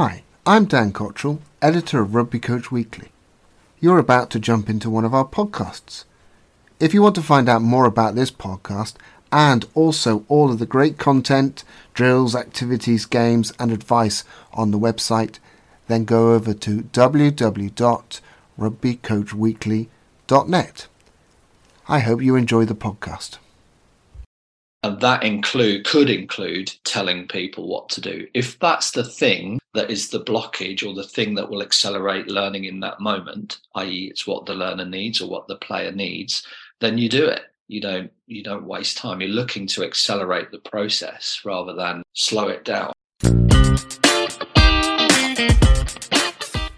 Hi, I'm Dan Cottrell, editor of Rugby Coach Weekly. You're about to jump into one of our podcasts. If you want to find out more about this podcast and also all of the great content, drills, activities, games, and advice on the website, then go over to www.rugbycoachweekly.net. I hope you enjoy the podcast. And that include could include telling people what to do. If that's the thing that is the blockage or the thing that will accelerate learning in that moment, i.e., it's what the learner needs or what the player needs, then you do it. You don't you don't waste time. You're looking to accelerate the process rather than slow it down.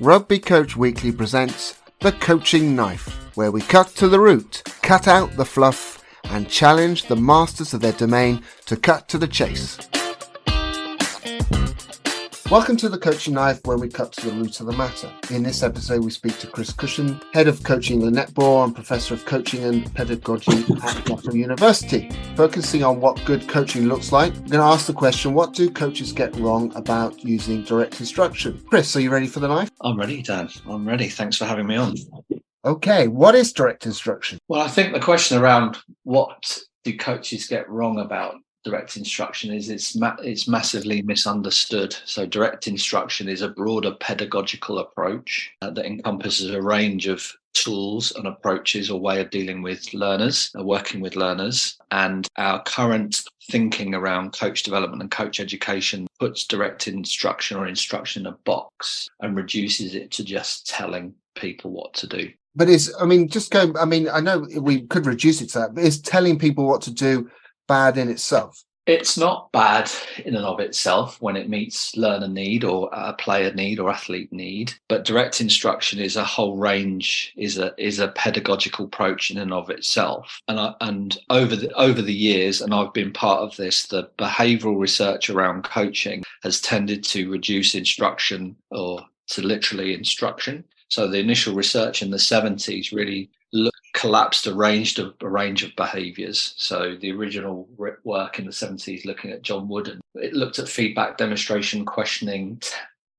Rugby Coach Weekly presents The Coaching Knife, where we cut to the root, cut out the fluff, and challenge the masters of their domain to cut to the chase. Welcome to the Coaching Knife, where we cut to the root of the matter. In this episode, we speak to Chris Cushion, head of coaching at Netball and professor of coaching and pedagogy at Nottingham University. Focusing on what good coaching looks like, we're going to ask the question what do coaches get wrong about using direct instruction? Chris, are you ready for the knife? I'm ready, Dan. I'm ready. Thanks for having me on. Okay, what is direct instruction? Well, I think the question around what do coaches get wrong about direct instruction is it's ma- it's massively misunderstood. So direct instruction is a broader pedagogical approach uh, that encompasses a range of tools and approaches or way of dealing with learners, uh, working with learners. And our current thinking around coach development and coach education puts direct instruction or instruction in a box and reduces it to just telling people what to do. But is I mean, just going I mean, I know we could reduce it to that, but is telling people what to do bad in itself? It's not bad in and of itself when it meets learner need or a player need or athlete need. But direct instruction is a whole range, is a is a pedagogical approach in and of itself. And I, and over the over the years, and I've been part of this, the behavioural research around coaching has tended to reduce instruction or to literally instruction. So the initial research in the 70s really collapsed a range of a range of behaviours. So the original work in the 70s, looking at John Wooden, it looked at feedback, demonstration, questioning, t-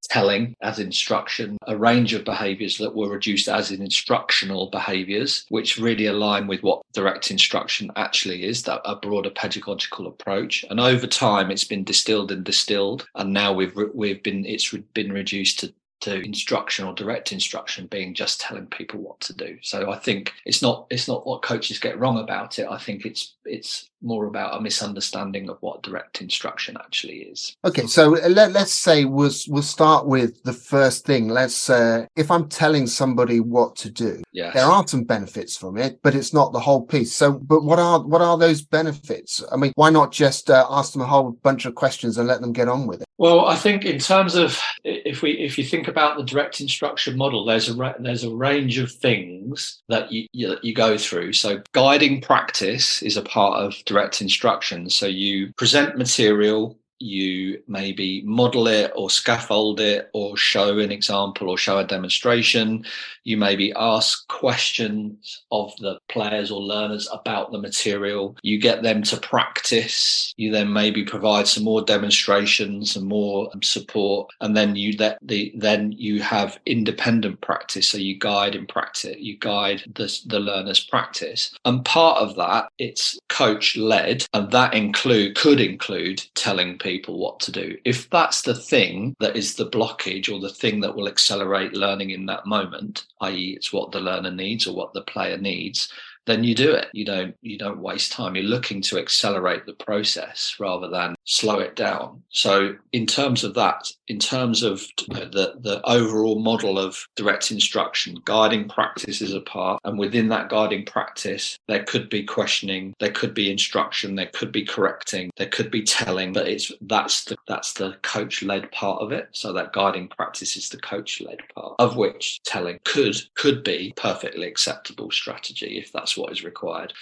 telling as instruction, a range of behaviours that were reduced as in instructional behaviours, which really align with what direct instruction actually is, that a broader pedagogical approach. And over time, it's been distilled and distilled, and now we've we've been it's been reduced to to instruction or direct instruction being just telling people what to do. So I think it's not it's not what coaches get wrong about it. I think it's it's more about a misunderstanding of what direct instruction actually is. Okay, so let, let's say we'll, we'll start with the first thing. Let's uh, if I'm telling somebody what to do, yes. there are some benefits from it, but it's not the whole piece. So, but what are what are those benefits? I mean, why not just uh, ask them a whole bunch of questions and let them get on with it? Well, I think in terms of if we if you think about the direct instruction model, there's a there's a range of things that you, you, you go through. So guiding practice is a part of direct instruction. So you present material, you maybe model it or scaffold it or show an example or show a demonstration. You maybe ask questions of the players or learners about the material. You get them to practice. You then maybe provide some more demonstrations and more um, support. And then you let the then you have independent practice. So you guide and practice, you guide the, the learners practice. And part of that, it's coach led, and that include could include telling people what to do. If that's the thing that is the blockage or the thing that will accelerate learning in that moment, i.e., it's what the learner needs or what the player needs, then you do it. You don't you don't waste time. You're looking to accelerate the process rather than slow it down. So in terms of that, in terms of the the overall model of direct instruction, guiding practice is a part, and within that guiding practice, there could be questioning, there could be instruction, there could be correcting, there could be telling, but it's that's the that's the coach led part of it. So that guiding practice is the coach led part, of which telling could could be perfectly acceptable strategy if that's what is required.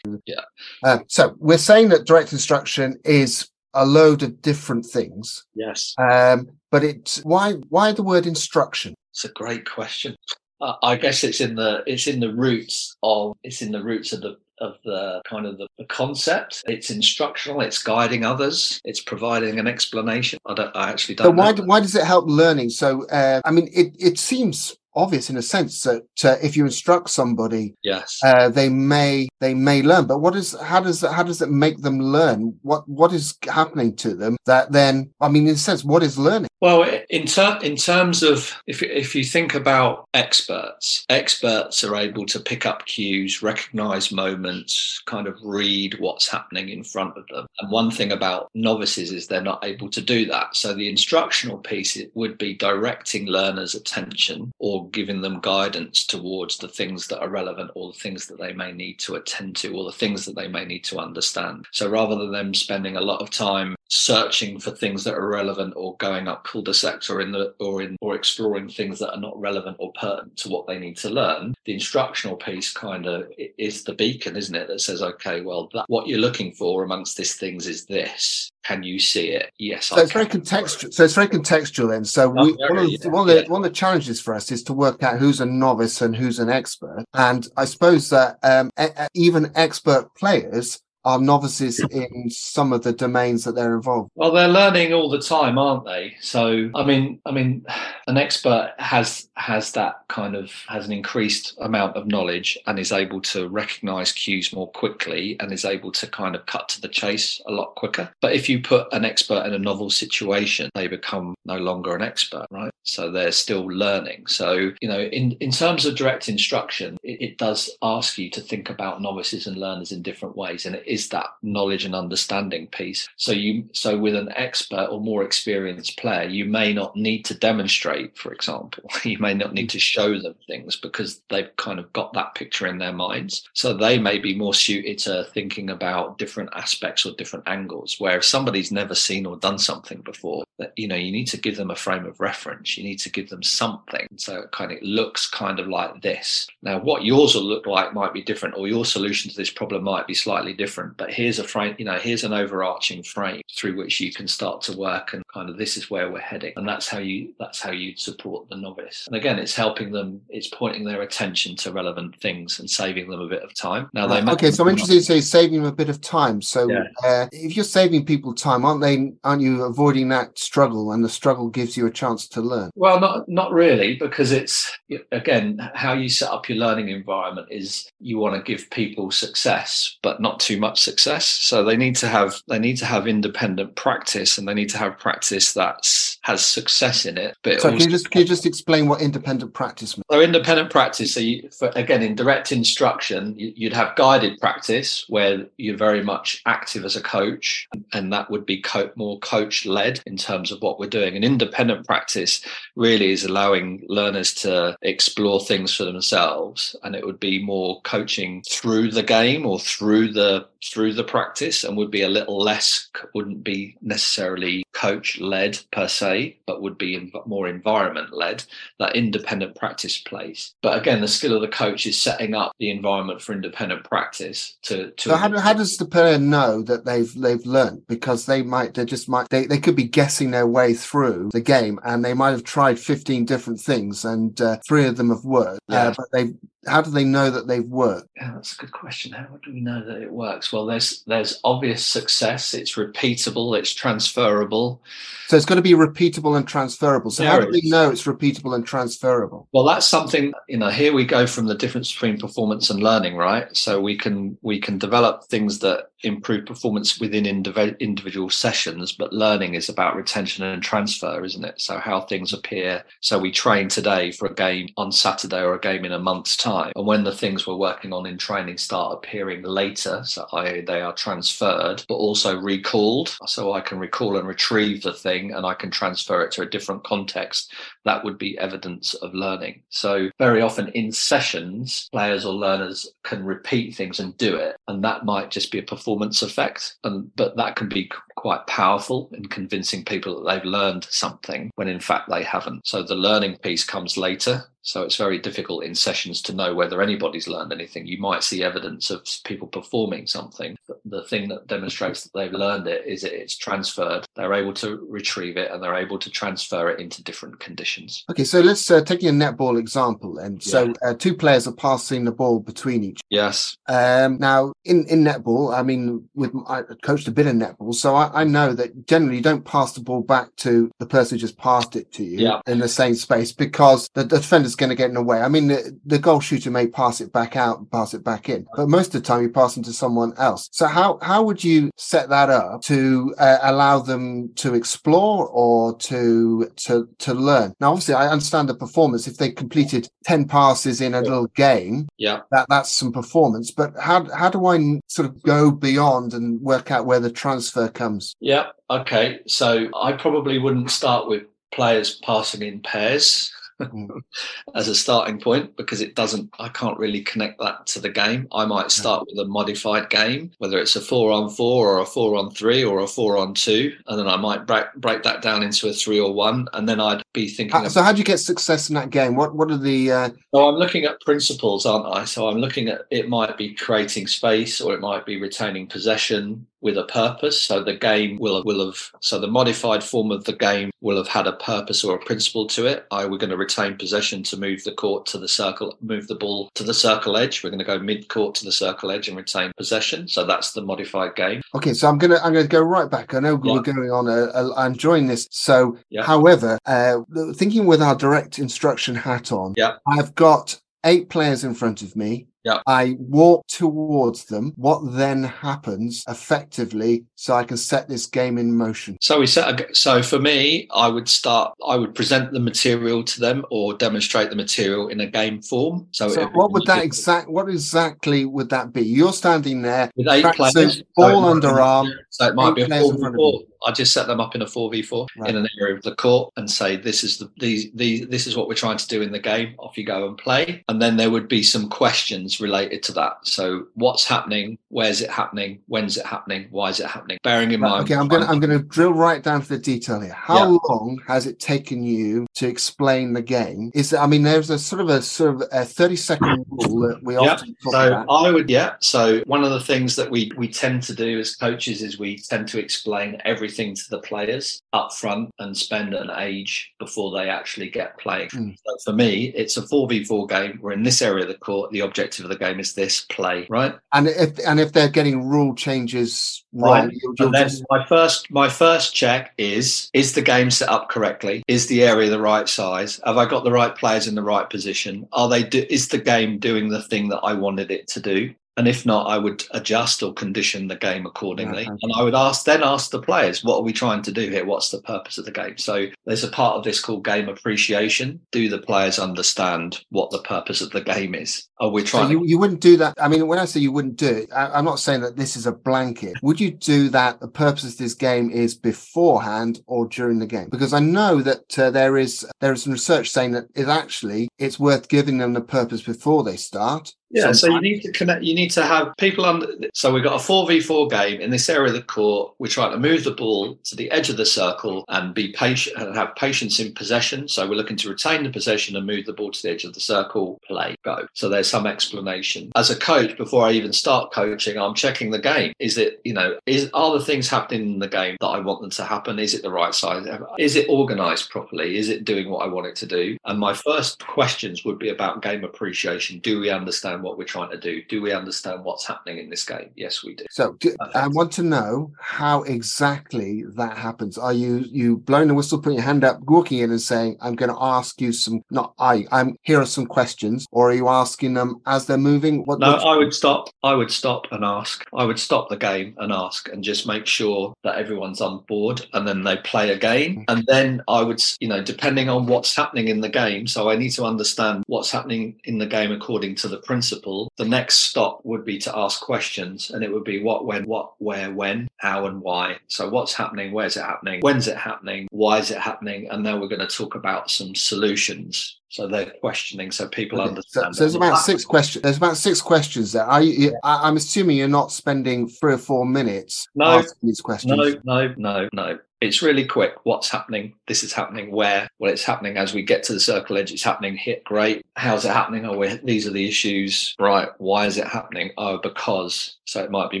Yeah. Uh, so we're saying that direct instruction is a load of different things. Yes. Um, but it's why why the word instruction? It's a great question. Uh, I guess it's in the it's in the roots of it's in the roots of the of the kind of the, the concept. It's instructional. It's guiding others. It's providing an explanation. I don't. I actually don't. So why why does it help learning? So uh, I mean, it it seems obvious in a sense that uh, if you instruct somebody yes. uh, they may they may learn but what is how does how does it make them learn? What what is happening to them that then i mean in a sense what is learning? Well in ter- in terms of if if you think about experts experts are able to pick up cues recognize moments kind of read what's happening in front of them. And one thing about novices is they're not able to do that. So the instructional piece it would be directing learners attention or giving them guidance towards the things that are relevant or the things that they may need to attend to or the things that they may need to understand. So rather than them spending a lot of time searching for things that are relevant or going up cul-de-sacs or in the or in or exploring things that are not relevant or pertinent to what they need to learn the instructional piece kind of is the beacon isn't it that says okay well that, what you're looking for amongst these things is this can you see it yes so I it's can. very contextual so it's very contextual then so we, very, one, of the, yeah, one, of the, yeah. one of the challenges for us is to work out who's a novice and who's an expert and i suppose that um, even expert players are novices in some of the domains that they're involved. Well they're learning all the time aren't they? So i mean i mean an expert has has that kind of has an increased amount of knowledge and is able to recognize cues more quickly and is able to kind of cut to the chase a lot quicker. But if you put an expert in a novel situation they become no longer an expert right? So they're still learning. So you know in in terms of direct instruction it, it does ask you to think about novices and learners in different ways. And it is that knowledge and understanding piece. So you so with an expert or more experienced player, you may not need to demonstrate, for example. You may not need to show them things because they've kind of got that picture in their minds. So they may be more suited to thinking about different aspects or different angles. Where if somebody's never seen or done something before, that you know, you need to give them a frame of reference. You need to give them something. So it kind of looks kind of like this. Now what yours will look like might be different, or your solution to this problem might be slightly different different but here's a frame you know here's an overarching frame through which you can start to work and kind of this is where we're heading. And that's how you that's how you support the novice. And again it's helping them it's pointing their attention to relevant things and saving them a bit of time. Now they okay so i'm interested to say saving them a bit of time. So yeah. uh, if you're saving people time aren't they aren't you avoiding that struggle and the struggle gives you a chance to learn? Well not not really because it's again how you set up your learning environment is you want to give people success but not too much success. So they need to have they need to have independent practice and they need to have practice that has success in it but so can you just can you just explain what independent practice means? So independent practice so you, for, again in direct instruction you'd have guided practice where you're very much active as a coach and that would be co- more coach led in terms of what we're doing. And independent practice really is allowing learners to explore things for themselves and it would be more coaching through the game or through the through the practice and would be a little less wouldn't be necessarily coach led per se but would be more environment led that independent practice place. but again the skill of the coach is setting up the environment for independent practice to, to so how, how does the player know that they've they've learned because they might they just might they, they could be guessing their way through the game and they might have tried 15 different things and uh, three of them have worked yeah. uh, but they how do they know that they've worked? Yeah, that's a good question. How do we know that it works? Well, there's there's obvious success. It's repeatable. It's transferable. So it's got to be repeatable and transferable. So how do we know it's repeatable and transferable? Well, that's something you know. Here we go from the difference between performance and learning, right? So we can we can develop things that improve performance within indiv- individual sessions, but learning is about retention and transfer, isn't it? So how things appear. So we train today for a game on Saturday or a game in a month's time time. And when the things we're working on in training start appearing later, so I, they are transferred, but also recalled, so I can recall and retrieve the thing and I can transfer it to a different context, that would be evidence of learning. So very often in sessions, players or learners can repeat things and do it. And that might just be a performance effect. And but that can be quite powerful in convincing people that they've learned something when in fact they haven't. So the learning piece comes later So it's very difficult in sessions to know whether anybody's learned anything. You might see evidence of people performing something. But the thing that demonstrates that they've learned it is that it's transferred. They're able to retrieve it and they're able to transfer it into different conditions. Okay, so let's uh, take a netball example. And so Yeah. uh, two players are passing the ball between each. Yes. Um, now, in, in netball, I mean, with I coached a bit of netball, so I, I know that generally you don't pass the ball back to the person who just passed it to you Yeah. in the same space because the, the defender's going to get in the way. I mean, the, the goal shooter may pass it back out and pass it back in, but most of the time you pass them to someone else. So how how would you set that up to uh, allow them to explore or to to to learn? Now, obviously, I understand the performance. If they completed ten passes in a little game, Yeah. that that's some performance. But how how do I sort of go beyond and work out where the transfer comes? Yeah. Okay. So I probably wouldn't start with players passing in pairs. as a starting point because it doesn't, I can't really connect that to the game. I might start with a modified game, whether it's a four on four or a four on three or a four on two. And then I might break, break that down into a three or one. And then I'd be thinking so how do you get success in that game? What what are the uh, So I'm looking at principles, aren't I? So I'm looking at it might be creating space or it might be retaining possession with a purpose. So the game will will have so the modified form of the game will have had a purpose or a principle to it. I we're going to retain possession to move the court to the circle, move the ball to the circle edge. We're going to go mid court to the circle edge and retain possession. So that's the modified game. Okay, so I'm gonna I'm gonna go right back. I know Yeah. we're going on. A, a, I'm enjoying this. So, Yeah. however, uh, thinking with our direct instruction hat on, Yeah. I've got eight players in front of me. Yeah. I walk towards them. What then happens effectively so I can set this game in motion? So we set. A, so for me, I would start. I would present the material to them or demonstrate the material in a game form. So, So, it what would that exact? What exactly would that be? You're standing there. with eight players. ball so it might under be- arm, So it might be a four v four. I just set them up in a four v four in an area of the court and say this is the these these this is what we're trying to do in the game. Off you go and play. And then there would be some questions related to that. So what's happening? Where's it happening? When's it happening? Why is it happening? Bearing in Right, mind. okay, I'm gonna I'm gonna drill right down to the detail here. How Yeah. long has it taken you to explain the game? Is there, I mean, there's a sort of a sort of a 30 second rule that we Yeah, often talk So about. I would, yeah. So one of the things that we we tend to do as coaches is we tend to explain everything to the players up front and spend an age before they actually get playing. Mm. So for me, it's a four v four game. We're in this area of the court. The objective of the game is this play, right? And if and if they're getting rule changes wrong, Right. you'll, you'll just my first my first check is is the game set up correctly? Is the area the right size? Have I got the right players in the right position? Are they do, is the game doing the thing that I wanted it to do? And if not, I would adjust or condition the game accordingly. And I would ask then ask the players, what are we trying to do here? What's the purpose of the game? So there's a part of this called game appreciation. Do the players understand what the purpose of the game is? Are we so trying you, you wouldn't do that. I mean, when I say you wouldn't do it, I, I'm not saying that this is a blanket. Would you do that? The purpose of this game is beforehand or during the game? Because I know that uh, there is there is some research saying that it actually it's worth giving them the purpose before they start. Yeah, so you need to connect. You need to have people on. So we've got a four v four game in this area of the court. We're trying to move the ball to the edge of the circle and be patient and have patience in possession. So we're looking to retain the possession and move the ball to the edge of the circle. Play go. So there's some explanation. As a coach, before I even start coaching, I'm checking the game. Is it you know is are the things happening in the game that I want them to happen? Is it the right size? Is it organised properly? Is it doing what I want it to do? And my first questions would be about game appreciation. Do we understand what we're trying to do? Do we understand what's happening in this game? Yes, we do. So do, I want to know how exactly that happens. Are you you blowing the whistle, putting your hand up, walking in and saying, "I'm going to ask you some"? Not I. I'm here are some questions, or are you asking them as they're moving? What? No, I would stop. I would stop and ask. I would stop the game and ask, and just make sure that everyone's on board, and then they play again. Mm-hmm. And then I would, you know, depending on what's happening in the game. So I need to understand what's happening in the game according to the principle. The next stop would be to ask questions, and it would be what, when, what, where, when, how, and why. So what's happening? Where's it happening? When's it happening? Why is it happening? And then we're going to talk about some solutions. So they're questioning, so people Okay, understand. so there's about six questions. There's about six questions there. Are you, I, I'm assuming you're not spending three or four minutes No. asking these questions. No, no, no, no. It's really quick. What's happening? This is happening where? Well, it's happening as we get to the circle edge. It's happening hit. Great. How's it happening? Oh, we these are the issues. Right. Why is it happening? Oh, because. So it might be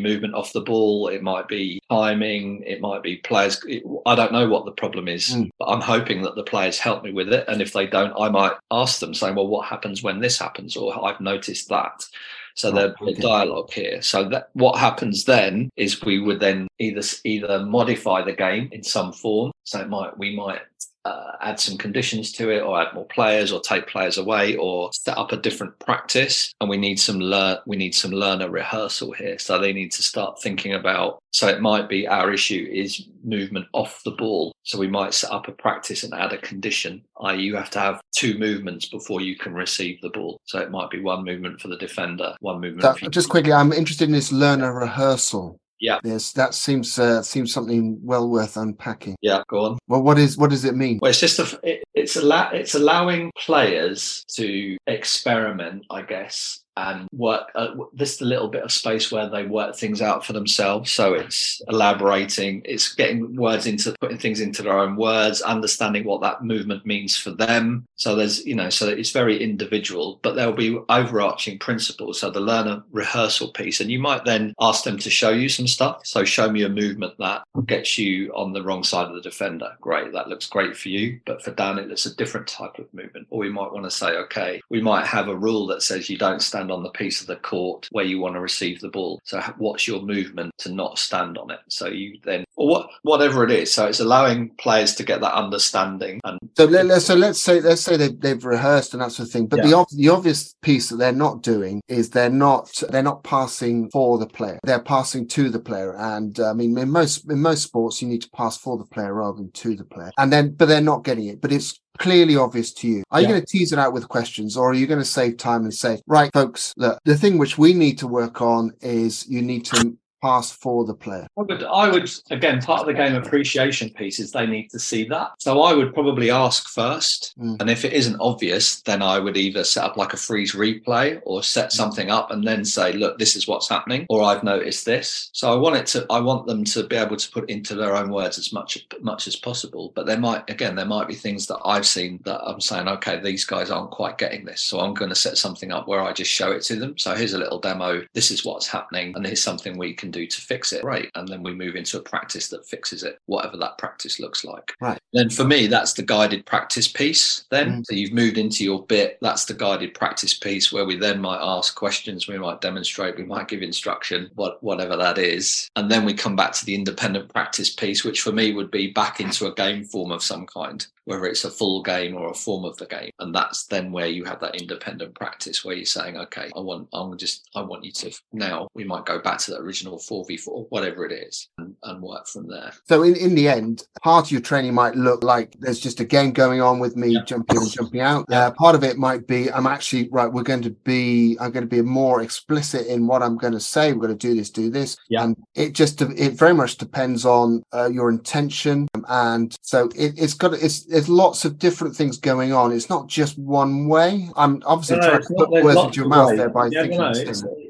movement off the ball. It might be timing. It might be players. It, I don't know what the problem is, mm. but I'm hoping that the players help me with it. And if they don't, I might ask them, saying, "Well, what happens when this happens?" Or I've noticed that. So oh, there'd be a dialogue here. So that what happens then is we would then either either modify the game in some form. So it might we might uh, add some conditions to it or add more players or take players away or set up a different practice. And we need some learn we need some learner rehearsal here. So they need to start thinking about so it might be our issue is movement off the ball. So we might set up a practice and add a condition i.e you have to have two movements before you can receive the ball. So it might be one movement for the defender one movement that, just quickly i'm interested in this learner rehearsal yeah. Yes, that seems uh, seems something well worth unpacking. Yeah, go on. Well, what is what does it mean? Well, it's just a, it, it's allow, it's allowing players to experiment, I guess, and work uh, this little bit of space where they work things out for themselves. So it's elaborating it's getting words into putting things into their own words understanding what that movement means for them. So there's you know so it's very individual but there'll be overarching principles. So the learner rehearsal piece and you might then ask them to show you some stuff. So show me a movement that gets you on the wrong side of the defender. Great that looks great for you but for dan it looks a different type of movement. Or we might want to say okay we might have a rule that says you don't stand stand on the piece of the court where you want to receive the ball. So what's your movement to not stand on it? So you then, or what, whatever it is. So it's allowing players to get that understanding. And so let, us so let's say let's say they've, they've rehearsed and that sort of thing. But yeah. the the obvious piece that they're not doing is they're not they're not passing for the player. They're passing to the player. And I mean, in most in most sports, you need to pass for the player rather than to the player. And then, but they're not getting it. But it's clearly obvious to you? Are yeah. you going to tease it out with questions or are you going to save time and say, right, folks, look, the thing which we need to work on is you need to pass for the player? I would, I would again, part of the game appreciation piece is they need to see that. So I would probably ask first. Mm. And if it isn't obvious, then I would either set up like a freeze replay or set mm. something up and then say, look, this is what's happening, or I've noticed this. So I want it to, I want them to be able to put into their own words as much, much as possible. But there might, again, there might be things that I've seen that I'm saying, okay, these guys aren't quite getting this. So I'm going to set something up where I just show it to them. So here's a little demo. This is what's happening. And here's something we can do to fix it right and then we move into a practice that fixes it whatever that practice looks like. Right. Then for me that's the guided practice piece then. Mm. so you've moved into your bit that's the guided practice piece where we then might ask questions we might demonstrate we might give instruction what whatever that is. And then we come back to the independent practice piece which for me would be back into a game form of some kind whether it's a full game or a form of the game. And that's then where you have that independent practice where you're saying okay i want i'm just i want you to now we might go back to the original 4v4 whatever it is and, and work from there so in, in the end part of your training might look like there's just a game going on with me yeah. jumping and jumping out yeah. uh, part of it might be i'm actually right we're going to be i'm going to be more explicit in what i'm going to say we're going to do this do this yeah. and it just it very much depends on uh, your intention and so it, it's got it's there's lots of different things going on. It's not just one way. I'm obviously no, trying to put words into your mouth there by yeah, thinking. No,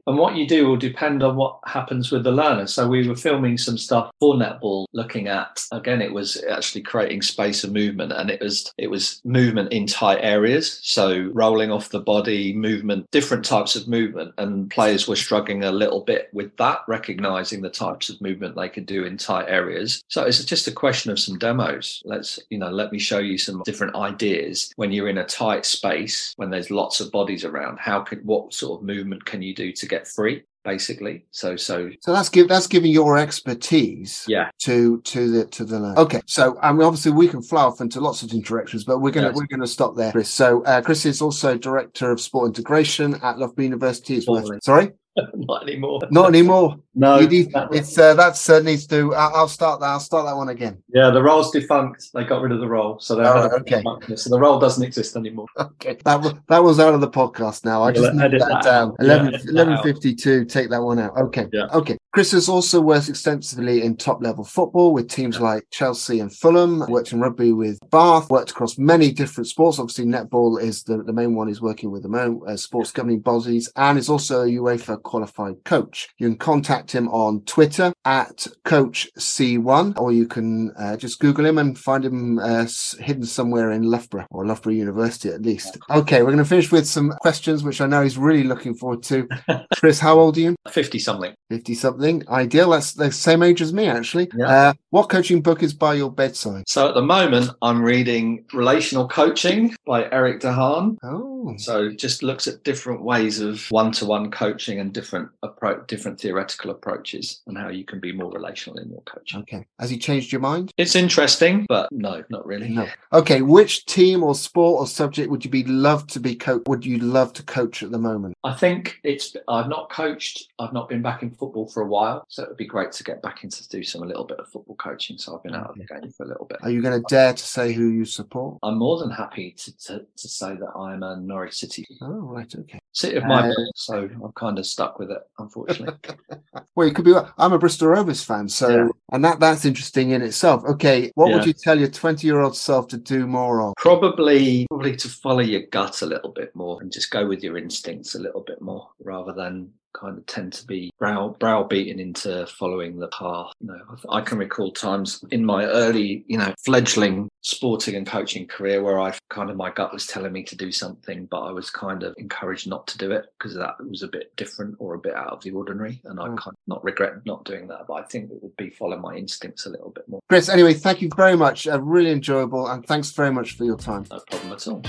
and what you do will depend on what happens with the learner. So we were filming some stuff for netball, looking at again, it was actually creating space and movement, and it was it was movement in tight areas. So rolling off the body, movement, different types of movement, and players were struggling a little bit with that, recognizing the types of movement they could do in tight areas. So it's just a question of some demos. Let's you know, let me show you some different ideas when you're in a tight space when there's lots of bodies around. How could what sort of movement can you do to get free basically. So so so that's give that's giving your expertise yeah. to to the to the learner. okay so I mean obviously we can fly off into lots of interactions but we're gonna yes. we're gonna stop there. Chris so uh, chris is also director of sport integration at loughborough university. Sorry Not anymore. Not anymore. no, need, it's uh, that's uh, needs to. I'll, I'll, start that. I'll start that one again. Yeah, the role's defunct. They got rid of the role, so they're oh, okay. So the role doesn't exist anymore. Okay, that was that was out of the podcast now. I yeah, just edit that, that down. 11, yeah, 1152. Take that one out. Okay. Yeah. Okay. Chris has also worked extensively in top level football with teams like Chelsea and Fulham, worked in rugby with Bath, worked across many different sports. Obviously, netball is the, the main one he's working with the moment, uh, sports governing bodies, and is also a UEFA qualified coach. You can contact him on Twitter at Coach C1, or you can uh, just Google him and find him uh, hidden somewhere in Loughborough or Loughborough University at least. Okay, we're going to finish with some questions, which I know he's really looking forward to. Chris, how old are you? 50 something. 50 something. Ideal. That's the same age as me, actually. Yeah. Uh, what coaching book is by your bedside? So at the moment, I'm reading Relational Coaching by Erik de Haan. Oh, So just looks at different ways of one-to-one coaching and different approach, different theoretical approaches and how you can be more relational in your coaching. okay. Has he changed your mind? It's interesting, but no, not really. No. Okay. Which team or sport or subject would you be love to be coach? Would you love to coach at the moment? I think it's. I've not coached. I've not been back in football for a while, so it would be great to get back into do some a little bit of football coaching. So I've been out of the game for a little bit. Are you going to dare to say who you support? I'm more than happy to, to, to say that I'm a Norwich City Oh, right. Okay. city of my Uh, birth, so I'm kind of stuck with it, unfortunately. Well, you could be. I'm a Bristol Rovers fan, so Yeah. and that that's interesting in itself. Okay, what would you tell your 20 year old self to do more of? probably, probably to follow your gut a little bit more and just go with your instincts a little bit more, rather than kind of tend to be brow browbeaten into following the path. No, I, I can recall times in my early, you know, fledgling sporting and coaching career where I kind of my gut was telling me to do something, but I was kind of encouraged not to do it because that was a bit different or a bit out of the ordinary, and I Mm. kind of not regret not doing that. But I think it would be follow my instincts a little bit more. Chris, anyway, thank you very much. Uh, really enjoyable, and thanks very much for your time. No problem at all.